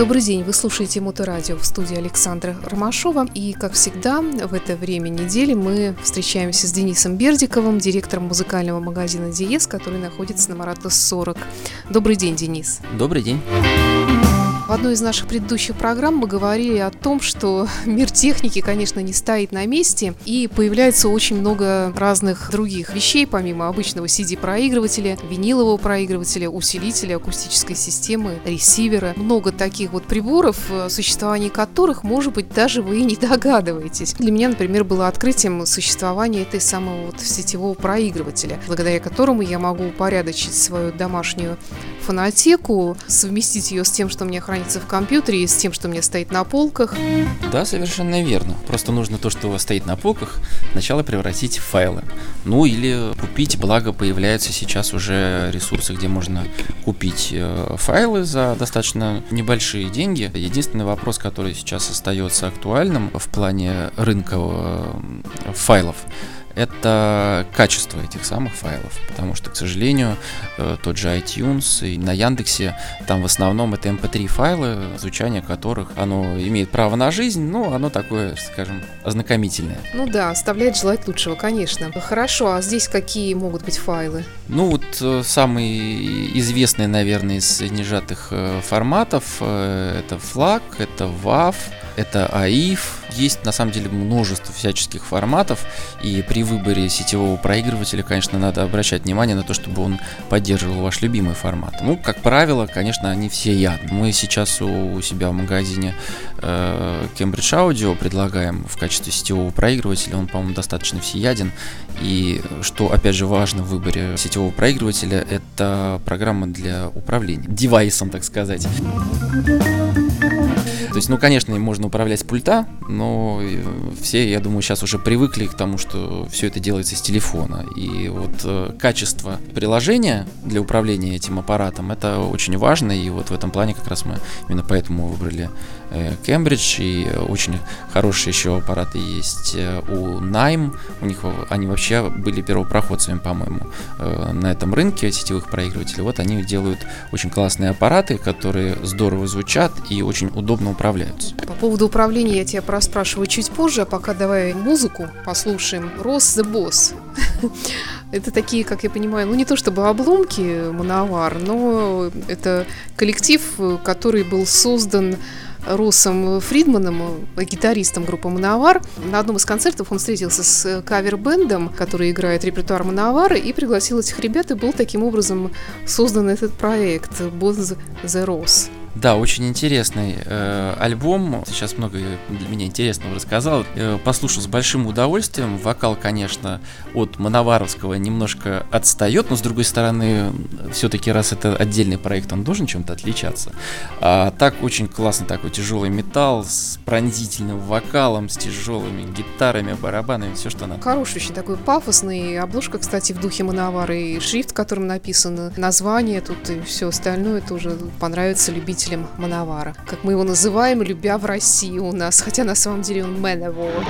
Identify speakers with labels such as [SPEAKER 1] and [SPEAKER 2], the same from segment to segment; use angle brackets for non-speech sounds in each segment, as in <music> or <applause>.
[SPEAKER 1] Добрый день, вы слушаете Моторадио в студии Александра Ромашова. И, как всегда, в это время недели мы встречаемся с Денисом Бердиковым, директором музыкального магазина «Диез», который находится на Марата 40. Добрый день, Денис.
[SPEAKER 2] Добрый день.
[SPEAKER 1] В одной из наших предыдущих программ мы говорили о том, что <laughs> мир техники, конечно, не стоит на месте, и появляется очень много разных других вещей, помимо обычного CD-проигрывателя, винилового проигрывателя, усилителя, акустической системы, ресивера. Много таких вот приборов, о существовании которых, может быть, даже вы и не <laughs> догадываетесь. Для меня, например, было открытием существования этой самого вот сетевого проигрывателя, благодаря которому я могу упорядочить свою домашнюю фонотеку, совместить ее с тем, что мне хранится в компьютере, и с тем, что у меня стоит на полках.
[SPEAKER 2] Да, совершенно верно. Просто нужно то, что у вас стоит на полках, сначала превратить в файлы. Ну или купить, благо появляются сейчас уже ресурсы, где можно купить э, файлы за достаточно небольшие деньги. Единственный вопрос, который сейчас остается актуальным в плане рынка э, файлов, это качество этих самых файлов, потому что, к сожалению, э, тот же iTunes и на Яндексе, там в основном это MP3 эм файлы, звучание которых, оно имеет право на жизнь, но оно такое, скажем, ознакомительное.
[SPEAKER 1] Ну да, оставляет желать лучшего, конечно. Хорошо, а здесь какие могут быть файлы?
[SPEAKER 2] Ну вот э, самый известный, наверное, из среднежатых э, форматов, это FLAC, это WAV, это AIF. Есть на самом деле множество всяческих форматов, и при выборе сетевого проигрывателя, конечно, надо обращать внимание на то, чтобы он поддерживал ваш любимый формат. Ну, как правило, конечно, они все яд. Мы сейчас у себя в магазине э, Cambridge Audio предлагаем в качестве сетевого проигрывателя, он, по-моему, достаточно всеяден. И что, опять же, важно в выборе сетевого проигрывателя, это программа для управления девайсом, так сказать. То есть, ну, конечно, можно управлять с пульта, но э, все, я думаю, сейчас уже привыкли к тому, что все это делается с телефона. И вот э, качество приложения для управления этим аппаратом, это очень важно. И вот в этом плане как раз мы именно поэтому выбрали э, Cambridge. И очень хорошие еще аппараты есть э, у Nime. У них они вообще были первопроходцами, по-моему, э, на этом рынке сетевых проигрывателей. Вот они делают очень классные аппараты, которые здорово звучат и очень удобно управляются.
[SPEAKER 1] По поводу управления я тебя проспрашиваю чуть позже, а пока давай музыку послушаем. Рос the Boss. <laughs> Это такие, как я понимаю, ну не то чтобы обломки Мановар, но это коллектив, который был создан Росом Фридманом, гитаристом группы Мановар. На одном из концертов он встретился с кавер-бендом, который играет репертуар Мановара, и пригласил этих ребят, и был таким образом создан этот проект «Both the Rose».
[SPEAKER 2] Да, очень интересный э, альбом. Сейчас много для меня интересного рассказал. Э, послушал с большим удовольствием. Вокал, конечно, от Мановаровского немножко отстает, но с другой стороны, все-таки раз это отдельный проект, он должен чем-то отличаться. А так очень классный такой тяжелый металл с пронзительным вокалом, с тяжелыми гитарами, барабанами, все, что надо.
[SPEAKER 1] Хороший очень такой пафосный. Обложка, кстати, в духе Мановара и шрифт, которым написано название тут и все остальное тоже понравится любить любителям Мановара, как мы его называем, любя в России у нас, хотя на самом деле он Мановар.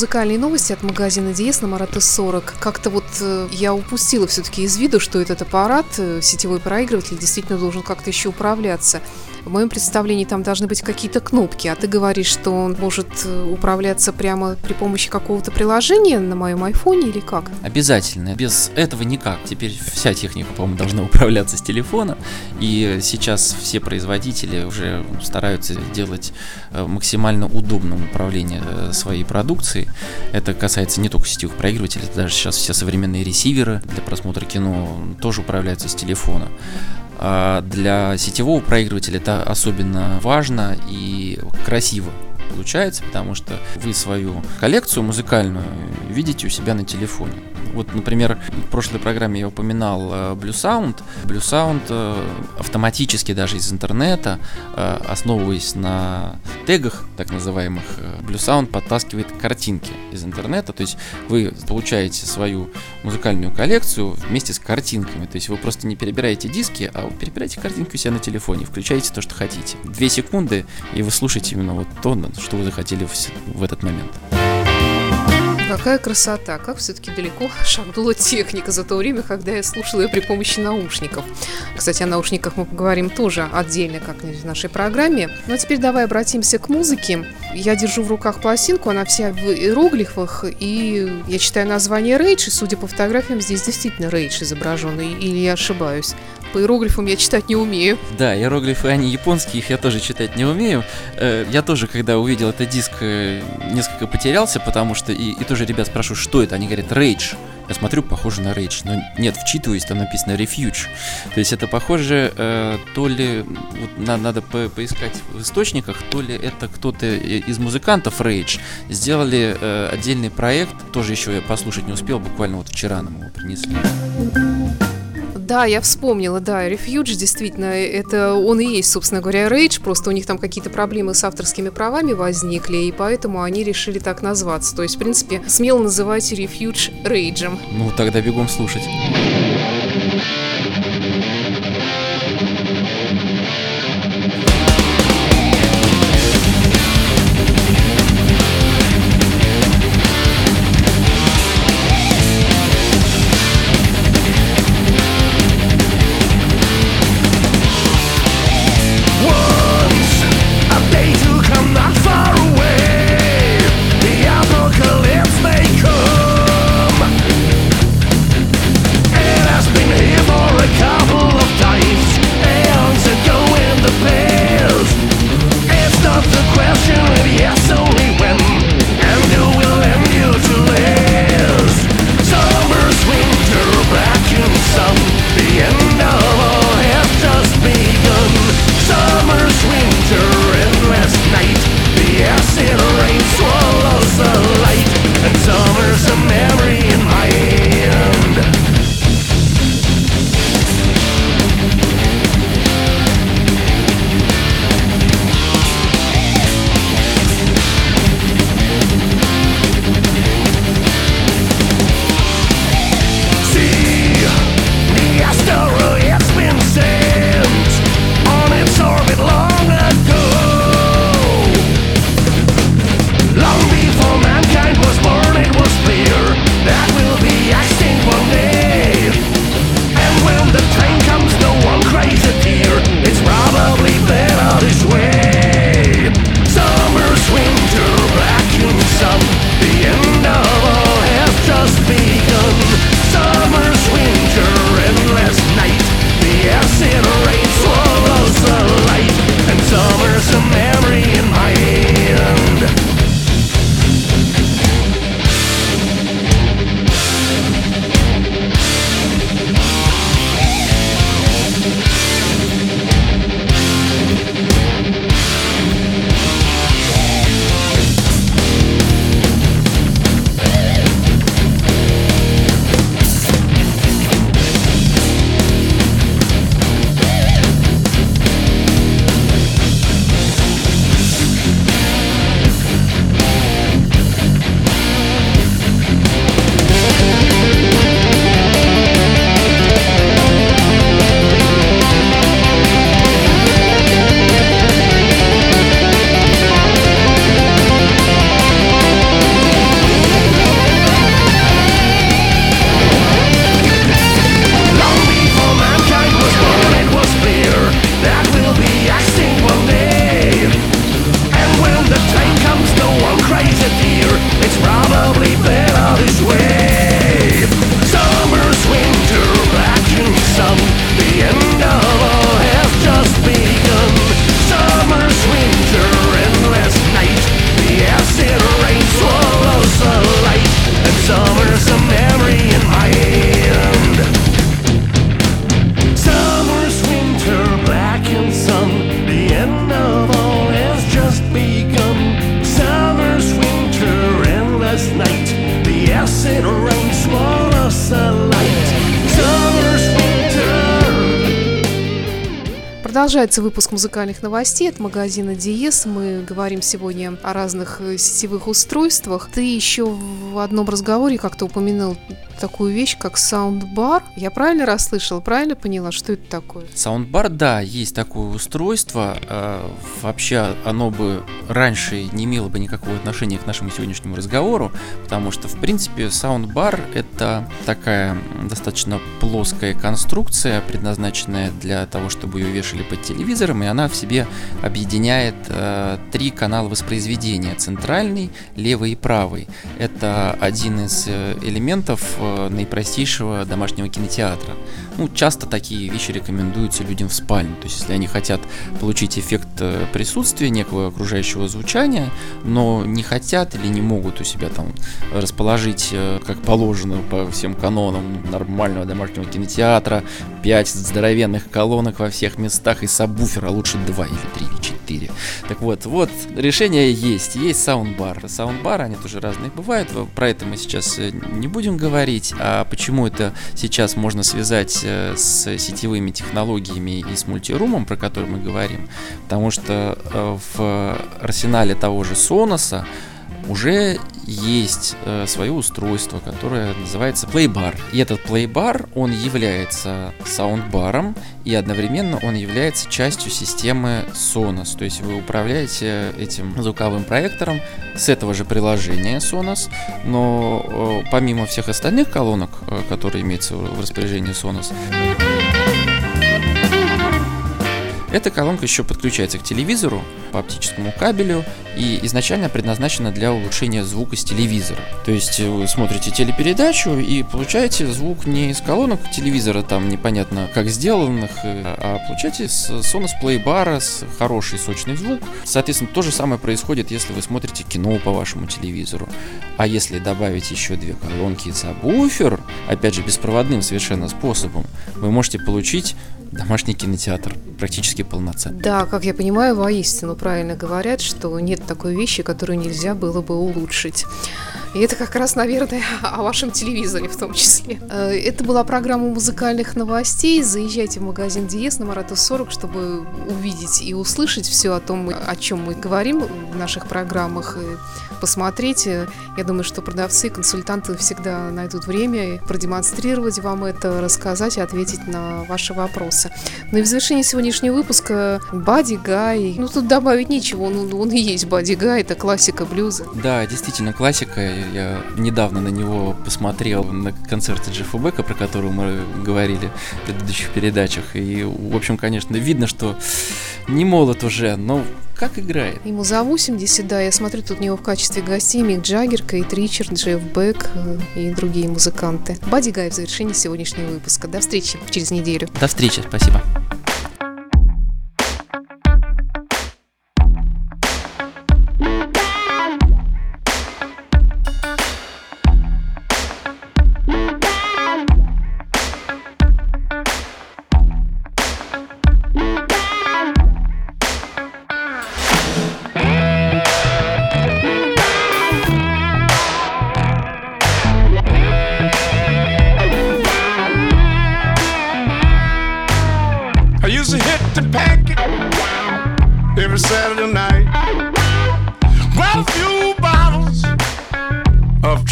[SPEAKER 1] Музыкальные новости от магазина Диес на Марата 40. Как-то вот э, я упустила все-таки из виду, что этот аппарат, э, сетевой проигрыватель, действительно должен как-то еще управляться. В моем представлении там должны быть какие-то кнопки, а ты говоришь, что он может э, управляться прямо при помощи какого-то приложения на моем айфоне или как?
[SPEAKER 2] Обязательно. Без этого никак. Теперь вся техника, по-моему, должна <laughs> управляться с телефона. И сейчас все производители уже стараются делать э, максимально удобным управление э, своей продукцией. Это касается не только сетевых проигрывателей, даже сейчас все современные ресиверы для просмотра кино тоже управляются с телефона. А для сетевого проигрывателя это особенно важно и красиво получается, потому что вы свою коллекцию музыкальную видите у себя на телефоне. Вот, например, в прошлой программе я упоминал э, Blue Sound. Blue Sound э, автоматически даже из интернета, э, основываясь на тегах, так называемых, Blue Sound подтаскивает картинки из интернета. То есть вы получаете свою музыкальную коллекцию вместе с картинками. То есть вы просто не перебираете диски, а вы перебираете картинки у себя на телефоне, включаете то, что хотите. Две секунды, и вы слушаете именно вот то, что вы захотели в, в этот момент.
[SPEAKER 1] Какая красота, как все-таки далеко шагнула техника за то время, когда я слушала ее при помощи наушников. Кстати, о наушниках мы поговорим тоже отдельно как-нибудь в нашей программе. Ну а теперь давай обратимся к музыке. Я держу в руках пластинку, она вся в иероглифах, и я читаю название Рейдж, и судя по фотографиям, здесь действительно Рейдж изображен, или я ошибаюсь. По иероглифам я читать не умею.
[SPEAKER 2] Да, иероглифы, они японские, их я тоже читать не умею. Э, я тоже, когда увидел этот диск, э, несколько потерялся, потому что и, и тоже ребят спрашиваю, что это? Они говорят, Rage. Я смотрю, похоже на Rage, но нет, вчитываюсь, там написано Refuge. То есть это похоже, э, то ли вот, на, надо по поискать в источниках, то ли это кто-то из музыкантов Rage сделали э, отдельный проект, тоже еще я послушать не успел, буквально вот вчера нам его принесли.
[SPEAKER 1] Да, я вспомнила, да, Refuge, действительно, это он и есть, собственно говоря, Rage, просто у них там какие-то проблемы с авторскими правами возникли, и поэтому они решили так назваться. То есть, в принципе, смело называть Refuge Rage.
[SPEAKER 2] Ну, тогда бегом слушать.
[SPEAKER 1] Продолжается выпуск музыкальных новостей от магазина Диес. Мы говорим сегодня о разных э, сетевых устройствах. Ты еще в одном разговоре как-то упомянул такую вещь, как саундбар. Я правильно расслышала, правильно поняла, что это такое?
[SPEAKER 2] Саундбар, да, есть такое устройство. Э, вообще оно бы раньше не имело бы никакого отношения к нашему сегодняшнему разговору, потому что, в принципе, саундбар — это такая достаточно плоская конструкция, предназначенная для того, чтобы ее вешали под телевизором, и она в себе объединяет э, три канала воспроизведения — центральный, левый и правый. Это один из э, элементов наипростейшего домашнего кинотеатра. Ну, часто такие вещи рекомендуются людям в спальне. То есть, если они хотят получить эффект э, присутствия некого окружающего звучания, но не хотят или не могут у себя там расположить, э, как положено по всем канонам нормального домашнего кинотеатра, 5 здоровенных колонок во всех местах и сабвуфер, а лучше 2 или 3 или 4. Так вот, вот, решение есть. Есть саундбар. Саундбар, они тоже разные бывают. Про это мы сейчас э, не будем говорить а почему это сейчас можно связать э, с сетевыми технологиями и с мультирумом, про который мы говорим, потому что э, в арсенале того же Sonos уже есть э, свое устройство, которое называется Playbar. И этот Playbar, он является саундбаром, и одновременно он является частью системы Sonos. То есть вы управляете этим звуковым проектором с этого же приложения Sonos, но э, помимо всех остальных колонок, э, которые имеются в распоряжении Sonos, эта колонка еще подключается к телевизору по оптическому кабелю и изначально предназначена для улучшения звука с телевизора. То есть вы смотрите телепередачу и получаете звук не из колонок телевизора, там непонятно как сделанных, э, а получаете с Sonos Playbar с хороший сочный звук. Соответственно, то же самое происходит, если вы смотрите кино по вашему телевизору. А если добавить еще две колонки и сабвуфер, опять же беспроводным совершенно способом, вы можете получить домашний кинотеатр практически полноценный.
[SPEAKER 1] Да, как я понимаю, воистину правильно говорят, что нет такой вещи, которую нельзя было бы улучшить. И это как раз, наверное, <laughs> о вашем телевизоре в том числе. Э, это была программа музыкальных новостей. Заезжайте в магазин Диес на Марата 40, чтобы увидеть и услышать все о том, о чем мы говорим в наших программах. И посмотреть. Я думаю, что продавцы и консультанты всегда найдут время продемонстрировать вам это, рассказать и ответить на ваши вопросы. Ну и в завершении сегодняшнего выпуска Бади Гай. Ну тут добавить нечего, он, он и есть Бади Гай, это классика блюза.
[SPEAKER 2] Да, действительно классика. Я недавно на него посмотрел на концерте Джеффа Бека, про который мы говорили в предыдущих передачах. И, в общем, конечно, видно, что не молод уже, но как играет.
[SPEAKER 1] Ему за 80, да, я смотрю, тут у него в качестве гостей Мик Джаггер, Кейт Ричард, Джефф Бек э, и другие музыканты. Бади Гай в завершении сегодняшнего выпуска. До встречи через неделю.
[SPEAKER 2] До встречи, спасибо.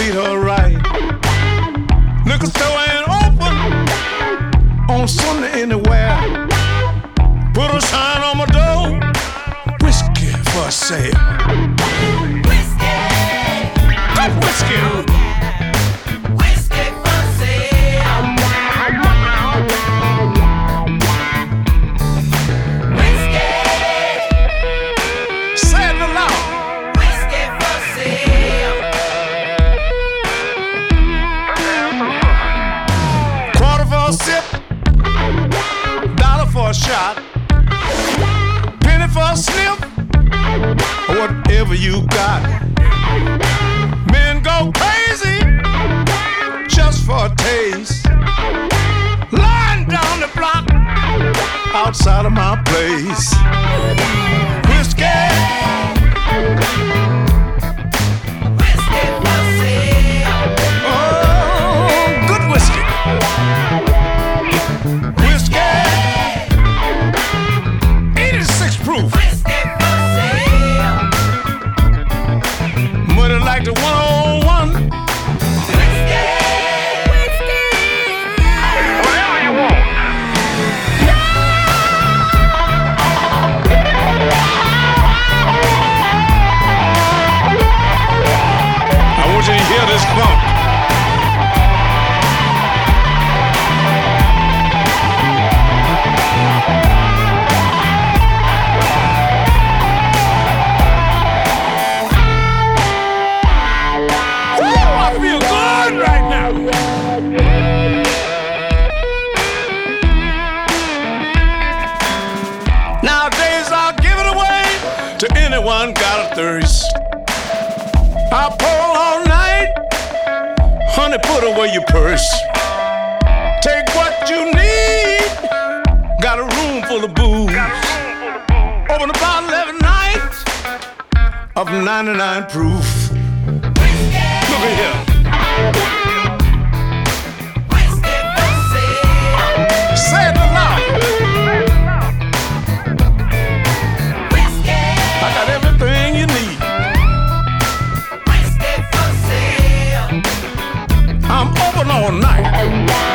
[SPEAKER 3] treat her right. Liquor store ain't open on Sunday anywhere. Put a sign on my door. Whiskey for sale. Whiskey. Good whiskey. whatever you got. Men go crazy just for a taste. Lying down the block outside of my place. Whiskey. money, put away your purse. Take what you need. Got a room full of booze. Open a bottle every night of 99 proof. Look at here. all night.